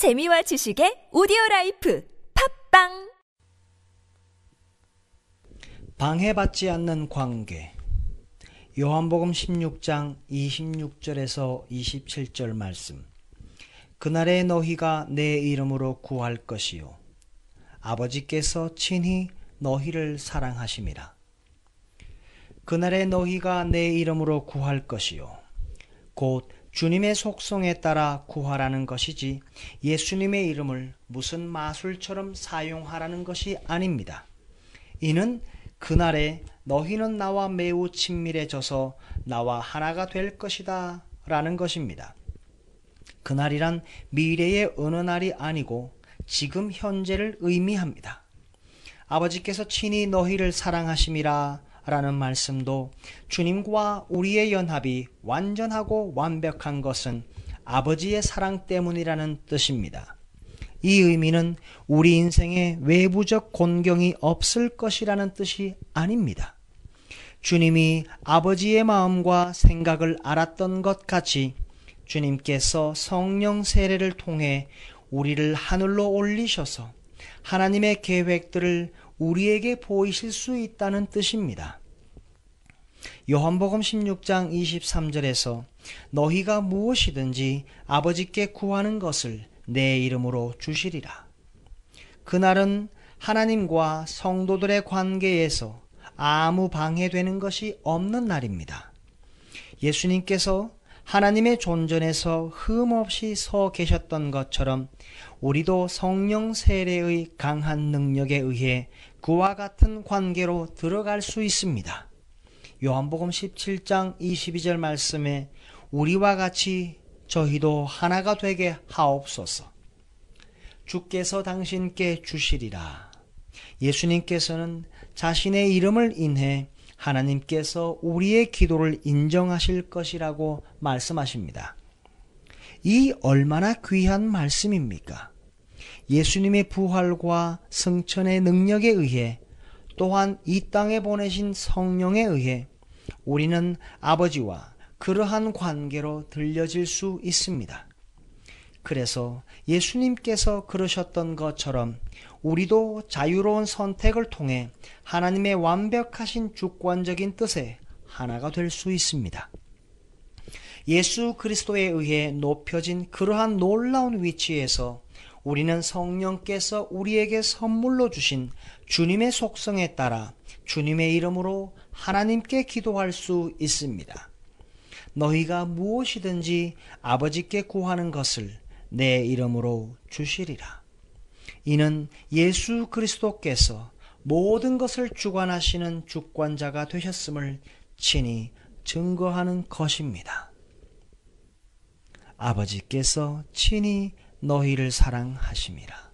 재미와 지식의 오디오 라이프 팟빵! 방해받지 않는 관계. 요한복음 16장 26절에서 27절 말씀. 그날에 너희가 내 이름으로 구할 것이요. 아버지께서 친히 너희를 사랑하심이라. 그날에 너희가 내 이름으로 구할 것이요 곧 주님의 속성에 따라 구하라는 것이지 예수님의 이름을 무슨 마술처럼 사용하라는 것이 아닙니다. 이는 그날에 너희는 나와 매우 친밀해져서 나와 하나가 될 것이다 라는 것입니다. 그날이란 미래의 어느 날이 아니고 지금 현재를 의미합니다. 아버지께서 친히 너희를 사랑하심이라 라는 말씀도 주님과 우리의 연합이 완전하고 완벽한 것은 아버지의 사랑 때문이라는 뜻입니다. 이 의미는 우리 인생에 외부적 곤경이 없을 것이라는 뜻이 아닙니다. 주님이 아버지의 마음과 생각을 알았던 것 같이 주님께서 성령 세례를 통해 우리를 하늘로 올리셔서 하나님의 계획들을 우리에게 보이실 수 있다는 뜻입니다. 요한복음 16장 23절에서 너희가 무엇이든지 아버지께 구하는 것을 내 이름으로 주시리라. 그날은 하나님과 성도들의 관계에서 아무 방해되는 것이 없는 날입니다. 예수님께서 하나님의 존전에서 흠없이 서 계셨던 것처럼 우리도 성령 세례의 강한 능력에 의해 그와 같은 관계로 들어갈 수 있습니다. 요한복음 17장 22절 말씀에 우리와 같이 저희도 하나가 되게 하옵소서. 주께서 당신께 주시리라. 예수님께서는 자신의 이름을 인해 하나님께서 우리의 기도를 인정하실 것이라고 말씀하십니다. 이 얼마나 귀한 말씀입니까? 예수님의 부활과 승천의 능력에 의해 또한 이 땅에 보내신 성령에 의해 우리는 아버지와 그러한 관계로 들려질 수 있습니다. 그래서 예수님께서 그러셨던 것처럼 우리도 자유로운 선택을 통해 하나님의 완벽하신 주권적인 뜻에 하나가 될 수 있습니다. 예수 그리스도에 의해 높여진 그러한 놀라운 위치에서 우리는 성령께서 우리에게 선물로 주신 주님의 속성에 따라 주님의 이름으로 하나님께 기도할 수 있습니다. 너희가 무엇이든지 아버지께 구하는 것을 내 이름으로 주시리라. 이는 예수 그리스도께서 모든 것을 주관하시는 주권자가 되셨음을 친히 증거하는 것입니다. 아버지께서 친히 너희를 사랑하심이라.